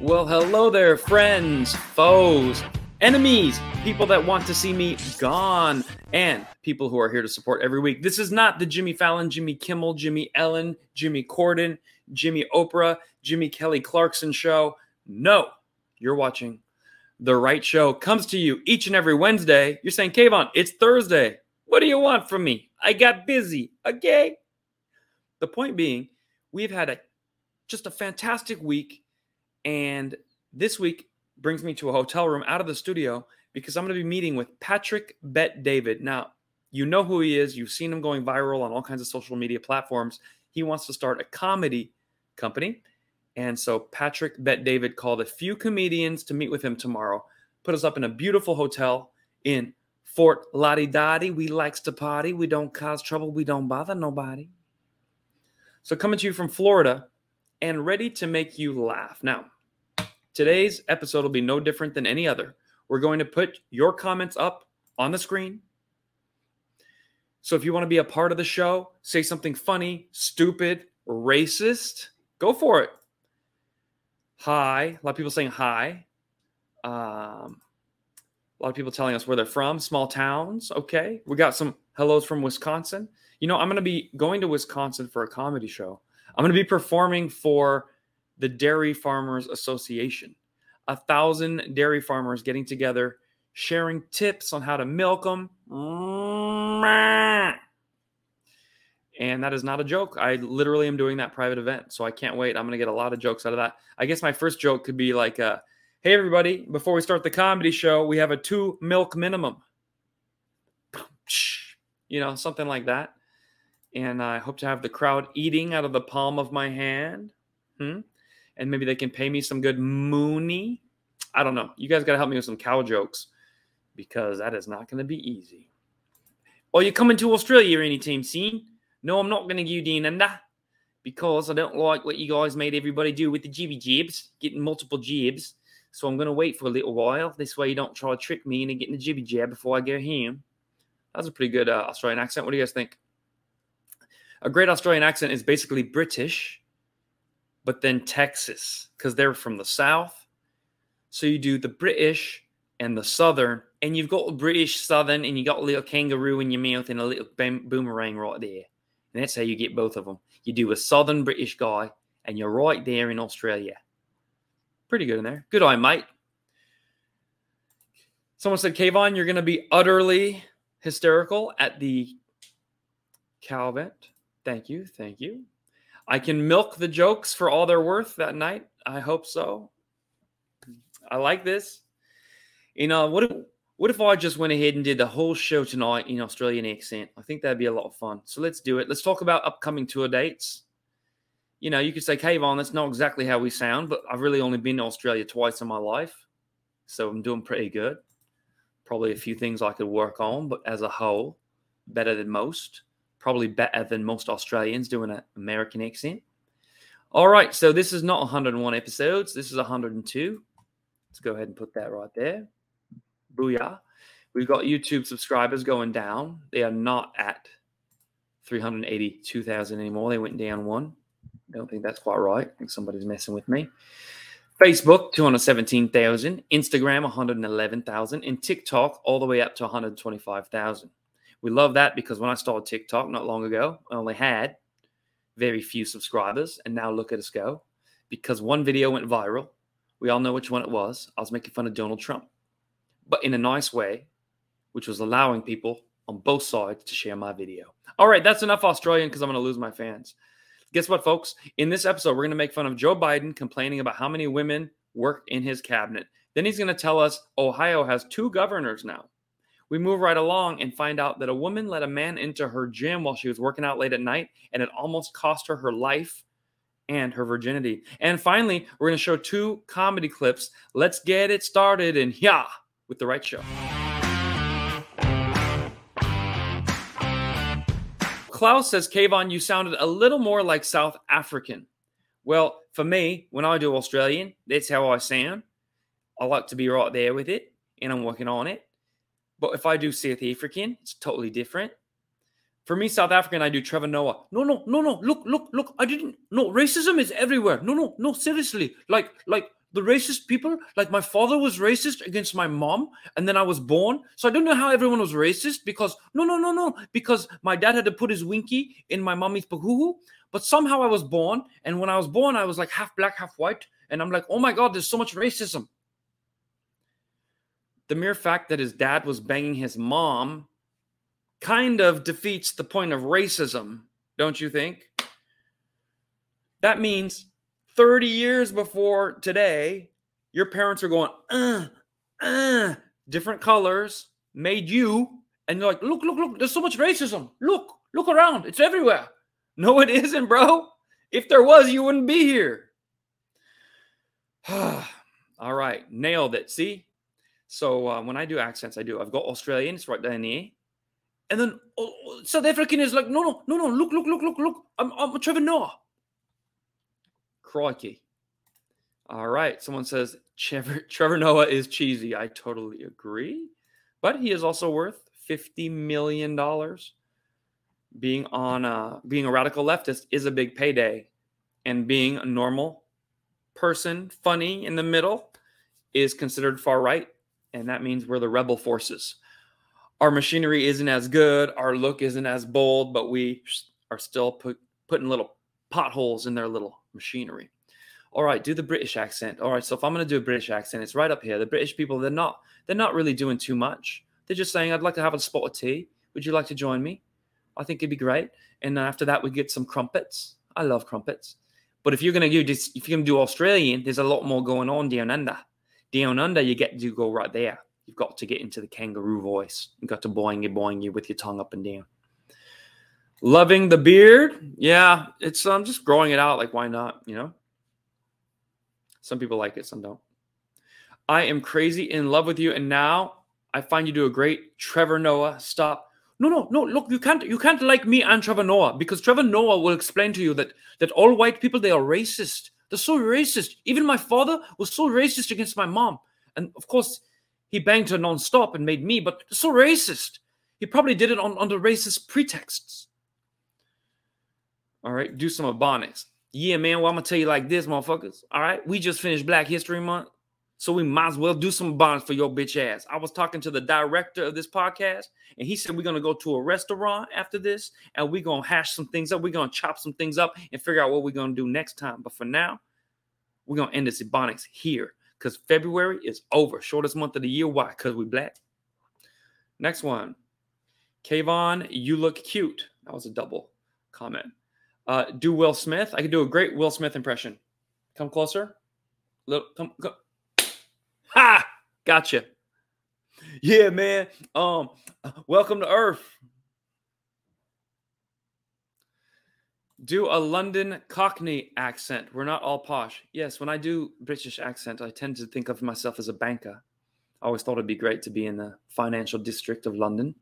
Well, hello there, friends, foes, enemies, people that want to see me gone, and people who are here to support every week. This is not the Jimmy Fallon, Jimmy Kimmel, Jimmy Ellen, Jimmy Corden, Jimmy Oprah, Jimmy Kelly Clarkson show. No, you're watching the right show. Comes to you each and every Wednesday. You're saying, Kayvon, it's Thursday. What do you want from me? I got busy. Okay. The point being, we've had a just a fantastic week and this week brings me to a hotel room out of the studio because I'm going to be meeting with Patrick Bet David. Now, you know who he is. You've seen him going viral on all kinds of social media platforms. He wants to start a comedy company. And so Patrick Bet David called a few comedians to meet with him tomorrow, put us up in a beautiful hotel in Fort Lauderdale. We likes to party. We don't cause trouble. We don't bother nobody. So coming to you from Florida and ready to make you laugh. Now, today's episode will be no different than any other. We're going to put your comments up on the screen. So if you want to be a part of the show, say something funny, stupid, racist, go for it. Hi. A lot of people saying hi. Um, a lot of people telling us where they're from, small towns. Okay. We got some hellos from Wisconsin. You know, I'm going to be going to Wisconsin for a comedy show. I'm going to be performing for the Dairy Farmers Association. A thousand dairy farmers getting together, sharing tips on how to milk them. And that is not a joke. I literally am doing that private event. So I can't wait. I'm going to get a lot of jokes out of that. I guess my first joke could be like, uh, hey, everybody, before we start the comedy show, we have a two milk minimum. You know, something like that and I hope to have the crowd eating out of the palm of my hand. Hmm? And maybe they can pay me some good mooney. I don't know. You guys got to help me with some cow jokes because that is not going to be easy. Are you coming to Australia any team? soon? No, I'm not going to give you the because I don't like what you guys made everybody do with the jibby jibs, getting multiple jibs. So I'm going to wait for a little while. This way you don't try to trick me into getting the jibby jab before I go home. That's a pretty good uh, Australian accent. What do you guys think? a great Australian accent is basically British, but then Texas because they're from the South. So you do the British and the Southern, and you've got a British Southern, and you got a little kangaroo in your mouth and a little boomerang right there. And that's how you get both of them. You do a Southern British guy, and you're right there in Australia. Pretty good in there. Good eye, mate. Someone said, Kayvon, you're going to be utterly hysterical at the cow event. Thank you. Thank you. I can milk the jokes for all they're worth that night. I hope so. I like this. You know, what if what if I just went ahead and did the whole show tonight in Australian accent? I think that'd be a lot of fun. So let's do it. Let's talk about upcoming tour dates. You know, you could say, Kayvon, that's not exactly how we sound, but I've really only been to Australia twice in my life. So I'm doing pretty good. Probably a few things I could work on, but as a whole, better than most probably better than most Australians doing an American accent. All right, so this is not 101 episodes. This is 102. Let's go ahead and put that right there. Booyah. We've got YouTube subscribers going down. They are not at 382,000 anymore. They went down one. I Don't think that's quite right. I think somebody's messing with me. Facebook, 217,000. Instagram, 111,000. And TikTok, all the way up to 125,000. We love that because when I started TikTok not long ago, I only had very few subscribers. And now look at us go because one video went viral. We all know which one it was. I was making fun of Donald Trump, but in a nice way, which was allowing people on both sides to share my video. All right, that's enough Australian because I'm going to lose my fans. Guess what, folks? In this episode, we're going to make fun of Joe Biden complaining about how many women work in his cabinet. Then he's going to tell us Ohio has two governors now. We move right along and find out that a woman let a man into her gym while she was working out late at night, and it almost cost her her life and her virginity. And finally, we're going to show two comedy clips. Let's get it started and yeah, with the right show. Klaus says, Kayvon, you sounded a little more like South African. Well, for me, when I do Australian, that's how I sound. I like to be right there with it, and I'm working on it. But if I do South African, it's totally different. For me, South African, I do Trevor Noah. No, no, no, no. Look, look, look. I didn't. No, racism is everywhere. No, no, no. Seriously, like, like the racist people. Like my father was racist against my mom, and then I was born. So I don't know how everyone was racist because no, no, no, no. Because my dad had to put his winky in my mommy's pahuhu. But somehow I was born, and when I was born, I was like half black, half white, and I'm like, oh my god, there's so much racism. The mere fact that his dad was banging his mom kind of defeats the point of racism, don't you think? That means 30 years before today, your parents are going, uh, uh, different colors, made you, and you're like, look, look, look, there's so much racism. Look, look around, it's everywhere. No, it isn't, bro. If there was, you wouldn't be here. All right, nailed it. See? So uh, when I do accents, I do. I've got Australian, it's right down here. And then oh, South African is like, no, no, no, no, look, look, look, look, look. I'm, I'm Trevor Noah. Crikey. All right. Someone says Trevor, Trevor Noah is cheesy. I totally agree. But he is also worth $50 million. Being on a, being a radical leftist is a big payday. And being a normal person, funny in the middle, is considered far right. And that means we're the rebel forces. Our machinery isn't as good, our look isn't as bold, but we are still put, putting little potholes in their little machinery. All right, do the British accent. All right, so if I'm going to do a British accent, it's right up here. The British people, they're not they're not really doing too much. They're just saying, "I'd like to have a spot of tea. Would you like to join me?" I think it'd be great. And after that, we get some crumpets. I love crumpets. But if you're going to do this, if you're going to do Australian, there's a lot more going on down under. Down under, you get to go right there. You've got to get into the kangaroo voice. You've got to boing you, boing you with your tongue up and down. Loving the beard. Yeah, it's I'm um, just growing it out. Like, why not? You know? Some people like it, some don't. I am crazy in love with you, and now I find you do a great Trevor Noah. Stop. No, no, no. Look, you can't you can't like me and Trevor Noah because Trevor Noah will explain to you that that all white people they are racist. They're so racist. Even my father was so racist against my mom. And of course, he banged her nonstop and made me, but so racist. He probably did it on under racist pretexts. All right, do some ebonics. Yeah, man. Well, I'm gonna tell you like this, motherfuckers. All right, we just finished Black History Month, so we might as well do some bonds for your bitch ass. I was talking to the director of this podcast, and he said we're gonna go to a restaurant after this, and we're gonna hash some things up. We're gonna chop some things up and figure out what we're gonna do next time. But for now, we're gonna end this ebonics here because February is over, shortest month of the year. Why? Because we black. Next one, Kayvon, you look cute. That was a double comment. Uh, do Will Smith. I could do a great Will Smith impression. Come closer. Little, come, come. Ha! Gotcha. Yeah, man. Um, welcome to Earth. Do a London Cockney accent. We're not all posh. Yes, when I do British accent, I tend to think of myself as a banker. I always thought it'd be great to be in the financial district of London.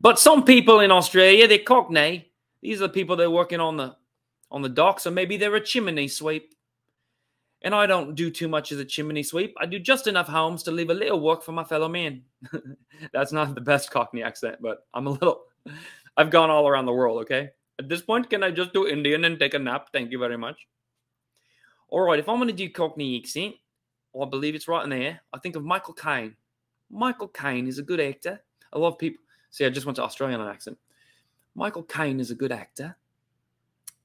But some people in Australia, they're Cockney. These are the people that are working on the on the docks, or maybe they're a chimney sweep. And I don't do too much as a chimney sweep. I do just enough homes to leave a little work for my fellow man. That's not the best Cockney accent, but I'm a little. I've gone all around the world. Okay. At this point, can I just do Indian and take a nap? Thank you very much. All right. If I'm going to do Cockney accent, well, I believe it's right in there. I think of Michael Caine. Michael Caine is a good actor. A lot of people. See, I just went to Australian accent. Michael Caine is a good actor.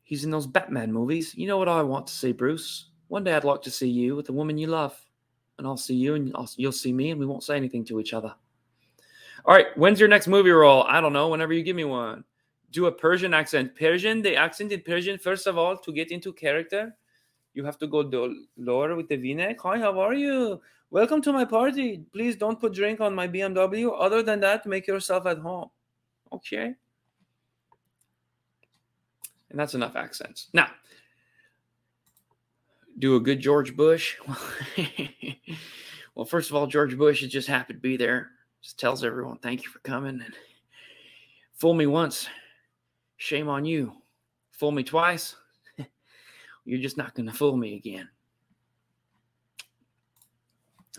He's in those Batman movies. You know what I want to see, Bruce? One day I'd like to see you with the woman you love. And I'll see you and I'll, you'll see me and we won't say anything to each other. All right. When's your next movie role? I don't know. Whenever you give me one. Do a Persian accent. Persian, the accent in Persian, first of all, to get into character, you have to go do- lower with the v-neck. Hi, how are you? Welcome to my party. Please don't put drink on my BMW. Other than that, make yourself at home. Okay. And that's enough accents. Now, do a good George Bush. well, first of all, George Bush is just happy to be there. Just tells everyone, thank you for coming. And fool me once, shame on you. Fool me twice, you're just not going to fool me again.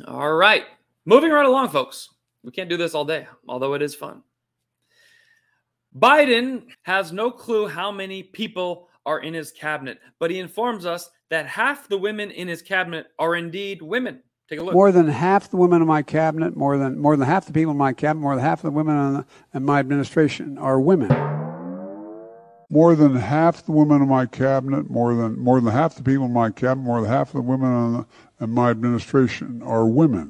All right. Moving right along, folks. We can't do this all day, although it is fun. Biden has no clue how many people are in his cabinet, but he informs us that half the women in his cabinet are indeed women. Take a look. More than half the women in my cabinet, more than more than half the people in my cabinet, more than half the women in, the, in my administration are women. More than half the women in my cabinet, more than more than half the people in my cabinet, more than half the women in, the, in my administration are women.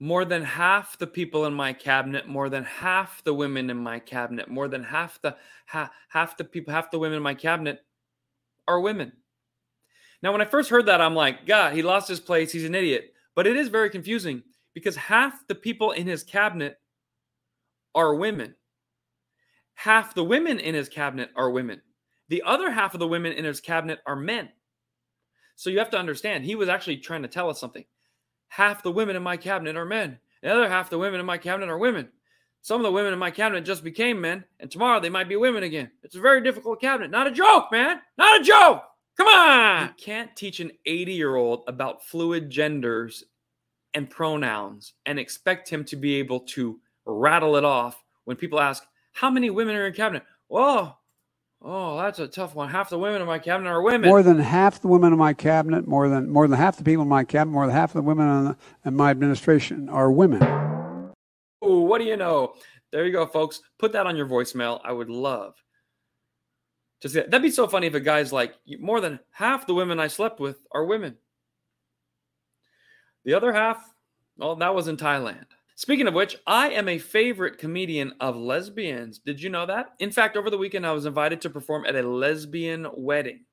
More than half the people in my cabinet, more than half the women in my cabinet, more than half the ha, half the people, half the women in my cabinet are women. Now, when I first heard that, I'm like, God, he lost his place. He's an idiot. But it is very confusing because half the people in his cabinet are women. Half the women in his cabinet are women. The other half of the women in his cabinet are men. So you have to understand, he was actually trying to tell us something. Half the women in my cabinet are men. The other half the women in my cabinet are women. Some of the women in my cabinet just became men, and tomorrow they might be women again. It's a very difficult cabinet. Not a joke, man. Not a joke. Come on! You can't teach an 80 year old about fluid genders and pronouns and expect him to be able to rattle it off when people ask, How many women are in cabinet? Whoa, oh, that's a tough one. Half the women in my cabinet are women. More than half the women in my cabinet, more than more than half the people in my cabinet, more than half of the women in, the, in my administration are women. Ooh, what do you know? There you go, folks. Put that on your voicemail. I would love to see that. That'd be so funny if a guy's like, more than half the women I slept with are women. The other half, well, that was in Thailand. Speaking of which, I am a favorite comedian of lesbians. Did you know that? In fact, over the weekend, I was invited to perform at a lesbian wedding.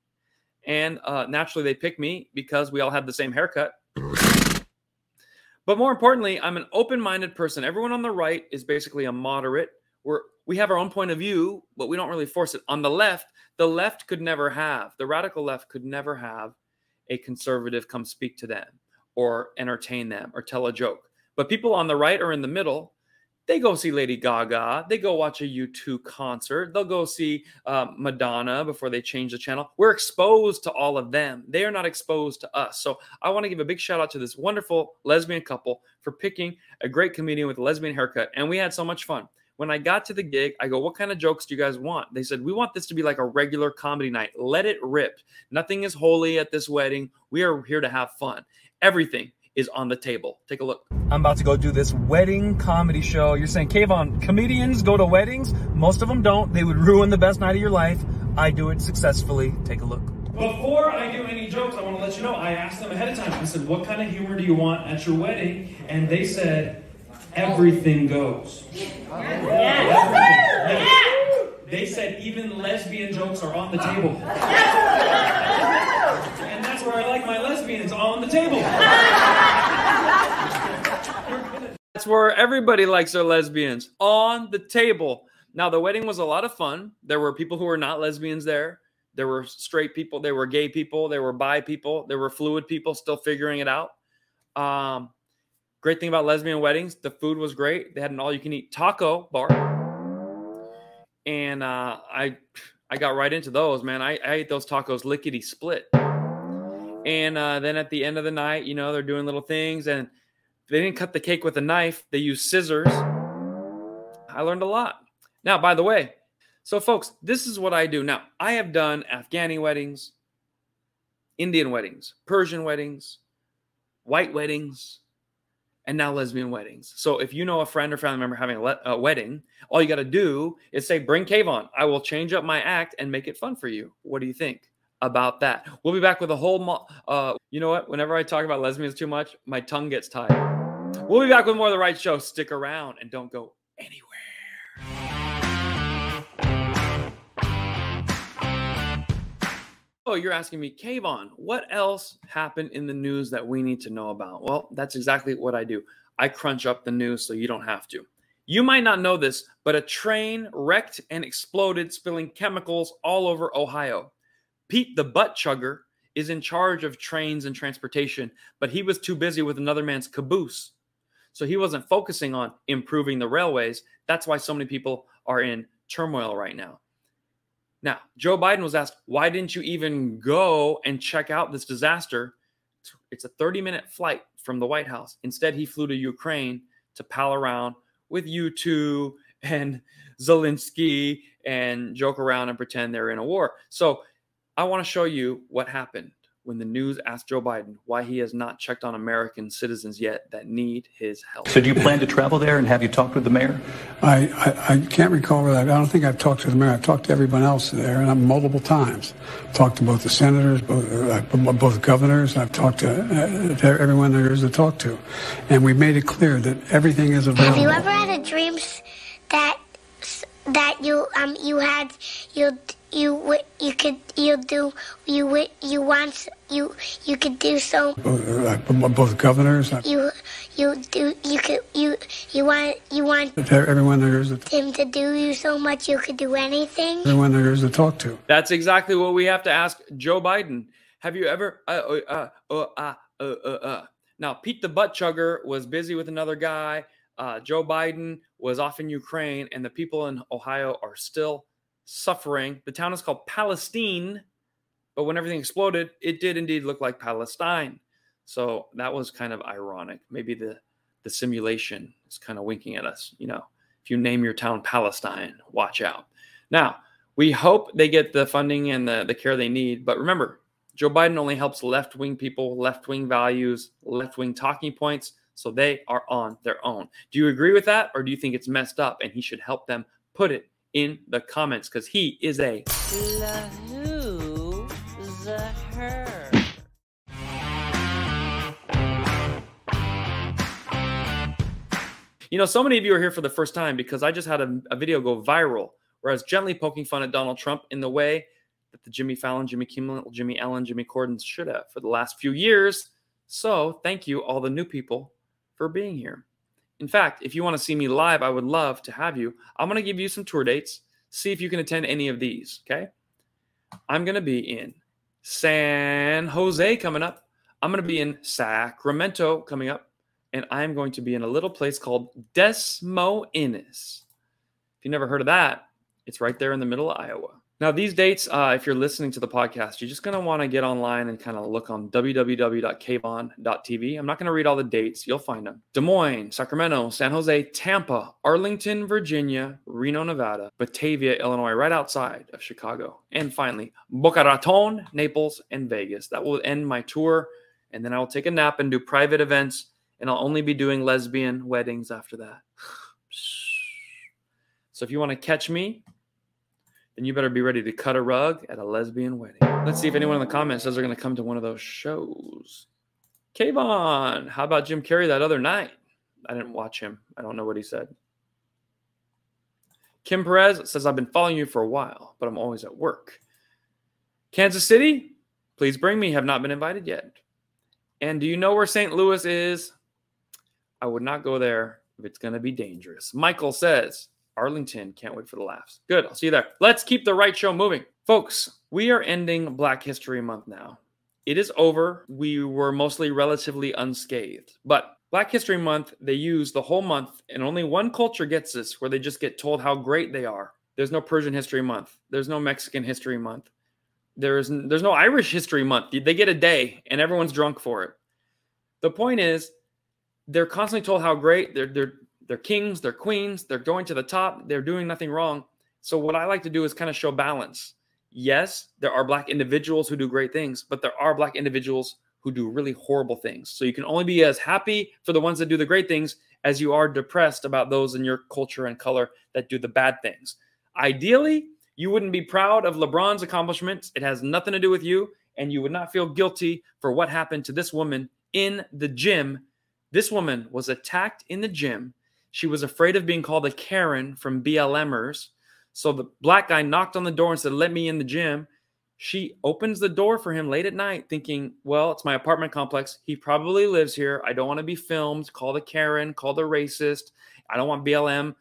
And uh, naturally, they picked me because we all had the same haircut. But more importantly, I'm an open minded person. Everyone on the right is basically a moderate. We're we have our own point of view, but we don't really force it. On the left, the left could never have, the radical left could never have a conservative come speak to them or entertain them or tell a joke. But people on the right or in the middle, they go see Lady Gaga. They go watch a U2 concert. They'll go see uh, Madonna before they change the channel. We're exposed to all of them. They are not exposed to us. So I want to give a big shout out to this wonderful lesbian couple for picking a great comedian with a lesbian haircut. And we had so much fun. When I got to the gig, I go, What kind of jokes do you guys want? They said, We want this to be like a regular comedy night. Let it rip. Nothing is holy at this wedding. We are here to have fun. Everything is on the table. Take a look. I'm about to go do this wedding comedy show. You're saying, Kayvon, comedians go to weddings? Most of them don't. They would ruin the best night of your life. I do it successfully. Take a look. Before I do any jokes, I want to let you know I asked them ahead of time. I said, What kind of humor do you want at your wedding? And they said, everything goes. They said even lesbian jokes are on the table. And that's where I like my lesbians on the table. That's where everybody likes their lesbians on the table. Now, the wedding was a lot of fun. There were people who were not lesbians there. There were straight people. There were gay people. There were bi people. There were fluid people still figuring it out. Um, Great thing about lesbian weddings, the food was great. They had an all-you-can-eat taco bar, and uh, I I got right into those. Man, I, I ate those tacos lickety split. And uh, then at the end of the night, you know, they're doing little things, and they didn't cut the cake with a knife. They used scissors. I learned a lot. Now, by the way, so folks, this is what I do. Now, I have done Afghani weddings, Indian weddings, Persian weddings, white weddings, and now lesbian weddings. So if you know a friend or family member having a, le- a wedding, all you got to do is say, "Bring Kayvon. I will change up my act and make it fun for you." What do you think about that? We'll be back with a whole. Mo- uh, you know what? Whenever I talk about lesbians too much, my tongue gets tied. We'll be back with more of the right show. Stick around and don't go anywhere. Oh, you're asking me, Kayvon, what else happened in the news that we need to know about? Well, that's exactly what I do. I crunch up the news so you don't have to. You might not know this, but a train wrecked and exploded, spilling chemicals all over Ohio. Pete the butt chugger is in charge of trains and transportation, but he was too busy with another man's caboose. So he wasn't focusing on improving the railways. That's why so many people are in turmoil right now. Now, Joe Biden was asked, why didn't you even go and check out this disaster? It's a 30 minute flight from the White House. Instead, he flew to Ukraine to pal around with U2 and Zelensky and joke around and pretend they're in a war. So I want to show you what happened when the news asked Joe Biden why he has not checked on American citizens yet that need his help. So, do you plan to travel there and have you talked with the mayor? I, I, I can't recall that. I don't think I've talked to the mayor. I've talked to everyone else there, and I've multiple times. talked to both the senators, both, uh, both governors. I've talked to, uh, to everyone there is to talk to, and we've made it clear that everything is available. Have you ever had a dream that that you um you had you you you could you do you you want you you could do so. Uh, both governors you you do you could you you want you want everyone there is him to do you so much you could do anything. Everyone there is to talk to. That's exactly what we have to ask joe biden. Have you ever uh uh uh uh uh, uh, uh. now pete the butt chugger was busy with another guy. Uh, Joe Biden was off in Ukraine, and the people in Ohio are still suffering. The town is called Palestine, but when everything exploded, it did indeed look like Palestine. So that was kind of ironic. Maybe the the simulation is kind of winking at us. You know, if you name your town Palestine, watch out. Now, we hope they get the funding and the, the care they need. But remember, Joe Biden only helps left wing people, left wing values, left wing talking points. So they are on their own. Do you agree with that? Or do you think it's messed up and he should help them? Put it in the comments because he is a. The who, the her. You know, so many of you are here for the first time because I just had a, a video go viral where I was gently poking fun at Donald Trump in the way that the Jimmy Fallon, Jimmy Kimmel, Jimmy Ellen, Jimmy Corden should have for the last few years. So thank you, all the new people for being here. In fact, if you want to see me live, I would love to have you. I'm going to give you some tour dates. See if you can attend any of these. Okay. I'm going to be in San Jose coming up. I'm going to be in Sacramento coming up. And I'm going to be in a little place called Des Moines. If you never heard of that, it's right there in the middle of Iowa. Now, these dates, uh, if you're listening to the podcast, you're just going to want to get online and kind of look on www.kvon.tv. I'm not going to read all the dates, you'll find them. Des Moines, Sacramento, San Jose, Tampa, Arlington, Virginia, Reno, Nevada, Batavia, Illinois, right outside of Chicago. And finally, Boca Raton, Naples, and Vegas. That will end my tour. And then I will take a nap and do private events. And I'll only be doing lesbian weddings after that. so if you want to catch me, then you better be ready to cut a rug at a lesbian wedding. Let's see if anyone in the comments says they're going to come to one of those shows. Kayvon, how about Jim Carrey that other night? I didn't watch him. I don't know what he said. Kim Perez says, I've been following you for a while, but I'm always at work. Kansas City, please bring me. Have not been invited yet. And do you know where St. Louis is? I would not go there if it's going to be dangerous. Michael says, Arlington. Can't wait for the laughs. Good. I'll see you there. Let's keep the right show moving. Folks, we are ending Black History Month now. It is over. We were mostly relatively unscathed. But Black History Month, they use the whole month, and only one culture gets this where they just get told how great they are. There's no Persian History Month. There's no Mexican History Month. There's there's no Irish History Month. They get a day, and everyone's drunk for it. The point is, they're constantly told how great they're they're they're kings, they're queens, they're going to the top, they're doing nothing wrong. So what I like to do is kind of show balance. Yes, there are black individuals who do great things, but there are black individuals who do really horrible things. So you can only be as happy for the ones that do the great things as you are depressed about those in your culture and color that do the bad things. Ideally, you wouldn't be proud of LeBron's accomplishments. It has nothing to do with you, and you would not feel guilty for what happened to this woman in the gym. This woman was attacked in the gym she was afraid of being called a Karen from BLMers. So the black guy knocked on the door and said, Let me in the gym. She opens the door for him late at night, thinking, Well, it's my apartment complex. He probably lives here. I don't want to be filmed, called a Karen, called a racist. I don't want BLM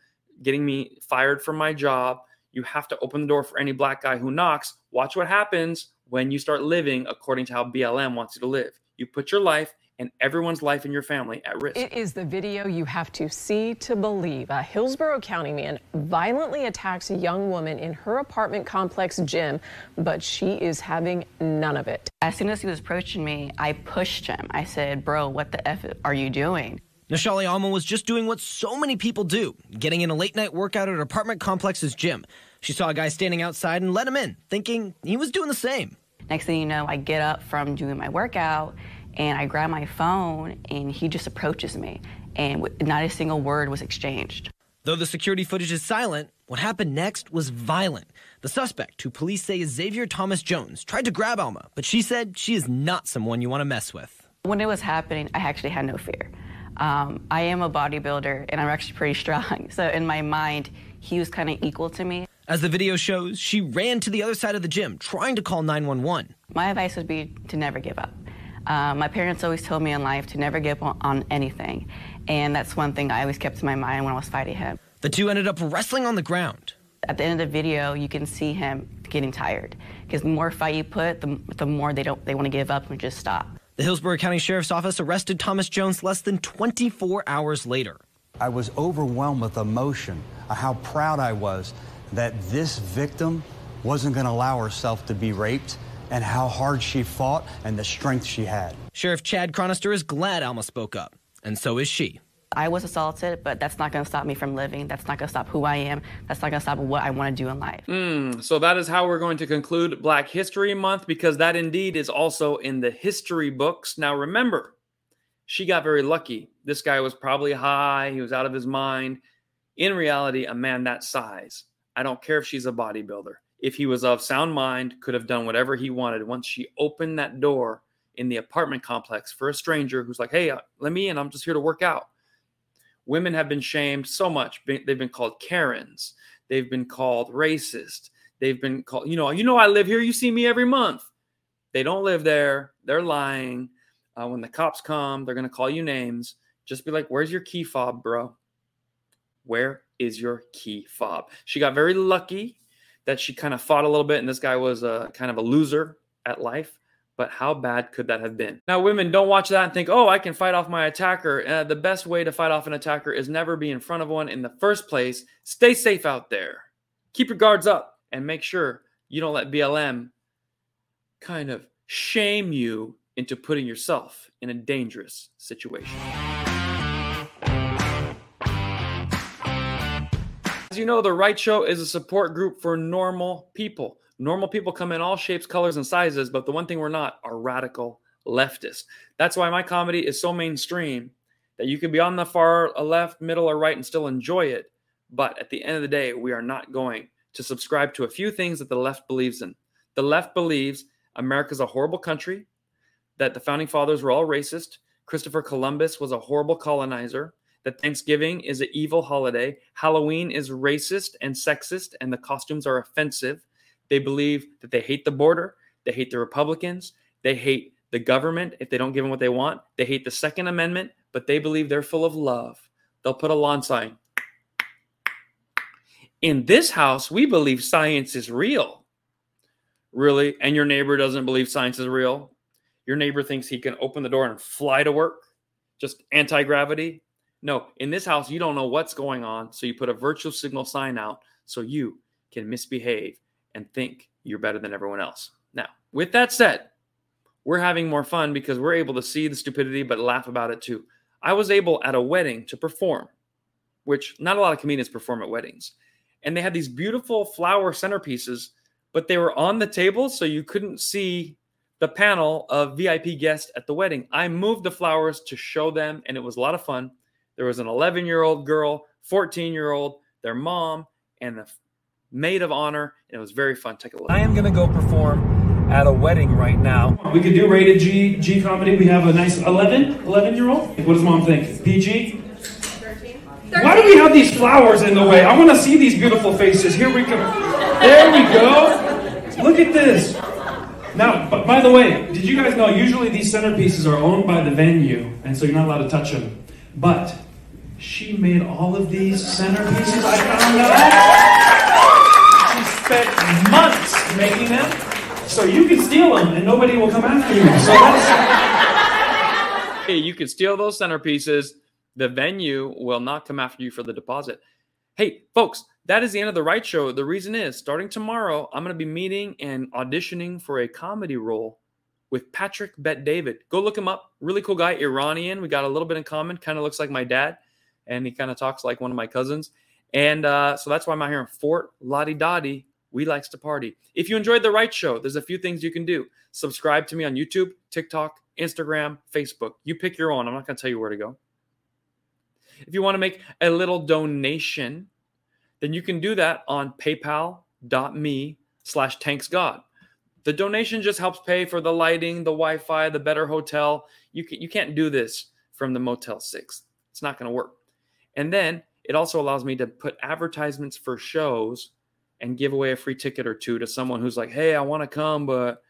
getting me fired from my job. You have to open the door for any black guy who knocks. Watch what happens when you start living according to how BLM wants you to live. You put your life and everyone's life in your family at risk. It is the video you have to see to believe. A Hillsborough County man violently attacks a young woman in her apartment complex gym, but she is having none of it. As soon as he was approaching me, I pushed him. I said, Bro, what the F are you doing? Nashali Alma was just doing what so many people do, getting in a late night workout at her apartment complex's gym. She saw a guy standing outside and let him in, thinking he was doing the same. Next thing you know, I get up from doing my workout and I grab my phone and he just approaches me and not a single word was exchanged. Though the security footage is silent, what happened next was violent. The suspect, who police say is Xavier Thomas Jones, tried to grab Alma, but she said she is not someone you want to mess with. When it was happening, I actually had no fear. Um, I am a bodybuilder and I'm actually pretty strong. So in my mind, he was kind of equal to me. As the video shows, she ran to the other side of the gym, trying to call 911. My advice would be to never give up. Uh, my parents always told me in life to never give up on, on anything. And that's one thing I always kept in my mind when I was fighting him. The two ended up wrestling on the ground. At the end of the video, you can see him getting tired because the more fight you put, the, the more they don't they want to give up and just stop. The Hillsborough County Sheriff's Office arrested Thomas Jones less than 24 hours later. I was overwhelmed with emotion, how proud I was that this victim wasn't going to allow herself to be raped and how hard she fought and the strength she had. Sheriff Chad Chronister is glad Alma spoke up, and so is she. I was assaulted, but that's not going to stop me from living. That's not going to stop who I am. That's not going to stop what I want to do in life. Mm, so that is how we're going to conclude Black History Month because that indeed is also in the history books. Now remember, she got very lucky. This guy was probably high, he was out of his mind. In reality, a man that size, I don't care if she's a bodybuilder. If he was of sound mind, could have done whatever he wanted. Once she opened that door in the apartment complex for a stranger who's like, "Hey, uh, let me in. I'm just here to work out." women have been shamed so much. They've been called Karens. They've been called racist. They've been called, you know, you know, I live here. You see me every month. They don't live there. They're lying. Uh, when the cops come, they're going to call you names. Just be like, where's your key fob, bro? Where is your key fob? She got very lucky that she kind of fought a little bit, and this guy was a kind of a loser at life but how bad could that have been? Now, women, don't watch that and think, oh, I can fight off my attacker. Uh, the best way to fight off an attacker is never be in front of one in the first place. Stay safe out there. Keep your guards up and make sure you don't let BLM kind of shame you into putting yourself in a dangerous situation. As you know, The Right Show is a support group for normal people. Normal people come in all shapes, colors, and sizes, but the one thing we're not are radical leftists. That's why my comedy is so mainstream that you can be on the far left, middle, or right and still enjoy it. But at the end of the day, we are not going to subscribe to a few things that the left believes in. The left believes America's a horrible country, that the founding fathers were all racist, Christopher Columbus was a horrible colonizer, that Thanksgiving is an evil holiday, Halloween is racist and sexist, and the costumes are offensive, they believe that they hate the border, they hate the Republicans, they hate the government if they don't give them what they want, they hate the Second Amendment, but they believe they're full of love. They'll put a lawn sign. In this house, we believe science is real. Really? And your neighbor doesn't believe science is real? Your neighbor thinks he can open the door and fly to work? Just anti gravity? No, in this house, you don't know what's going on. So you put a virtual signal sign out so you can misbehave and think you're better than everyone else. Now, with that said, we're having more fun because we're able to see the stupidity but laugh about it too. I was able at a wedding to perform, which not a lot of comedians perform at weddings. And they had these beautiful flower centerpieces, but they were on the table so you couldn't see the panel of VIP guests at the wedding. I moved the flowers to show them, and it was a lot of fun. There was an 11 year old girl, 14 year old, their mom, and the maid of honor. And it was very fun. Take a look. I am going to go perform at a wedding right now. We could do rated G G comedy. We have a nice 11, 11 year old. What does mom think? PG? 13. Why do we have these flowers in the way? I want to see these beautiful faces. Here we go. There we go. Look at this. Now, by the way, did you guys know usually these centerpieces are owned by the venue, and so you're not allowed to touch them. But she made all of these centerpieces. I found out She spent months making them, so you can steal them and nobody will come after you. So that's. hey, you can steal those centerpieces. The venue will not come after you for the deposit. Hey, folks, that is the end of the right show. The reason is starting tomorrow, I'm going to be meeting and auditioning for a comedy role with Patrick Bet David. Go look him up. Really cool guy, Iranian. We got a little bit in common. Kind of looks like my dad, and he kind of talks like one of my cousins. And uh, so that's why I'm out here in Fort Lauderdale. We likes to party. If you enjoyed the right show, there's a few things you can do. Subscribe to me on YouTube, TikTok, Instagram, Facebook. You pick your own. I'm not going to tell you where to go. If you want to make a little donation, then you can do that on paypal.me slash tanksgod. The donation just helps pay for the lighting, the Wi-Fi, the better hotel. You, can, you can't do this from the Motel 6. It's not going to work. And then it also allows me to put advertisements for shows and give away a free ticket or two to someone who's like, hey, I want to come, but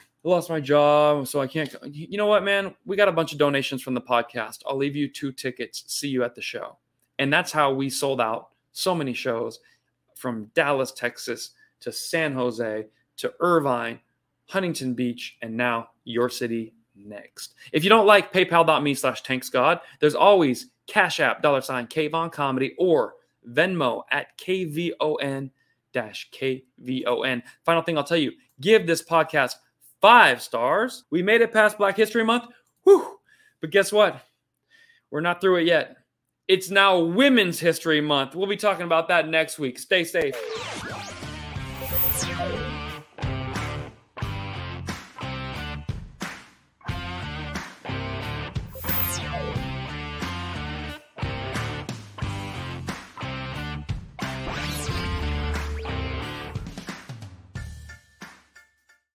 I lost my job, so I can't. You know what, man? We got a bunch of donations from the podcast. I'll leave you two tickets. See you at the show. And that's how we sold out so many shows from Dallas, Texas to San Jose to Irvine, Huntington Beach, and now your city next. If you don't like paypal.me slash tanksgod, there's always Cash App, dollar sign, Kayvon Comedy, or Venmo at KVON dash KVON. Final thing I'll tell you give this podcast five stars. We made it past Black History Month. Whew. But guess what? We're not through it yet. It's now Women's History Month. We'll be talking about that next week. Stay safe.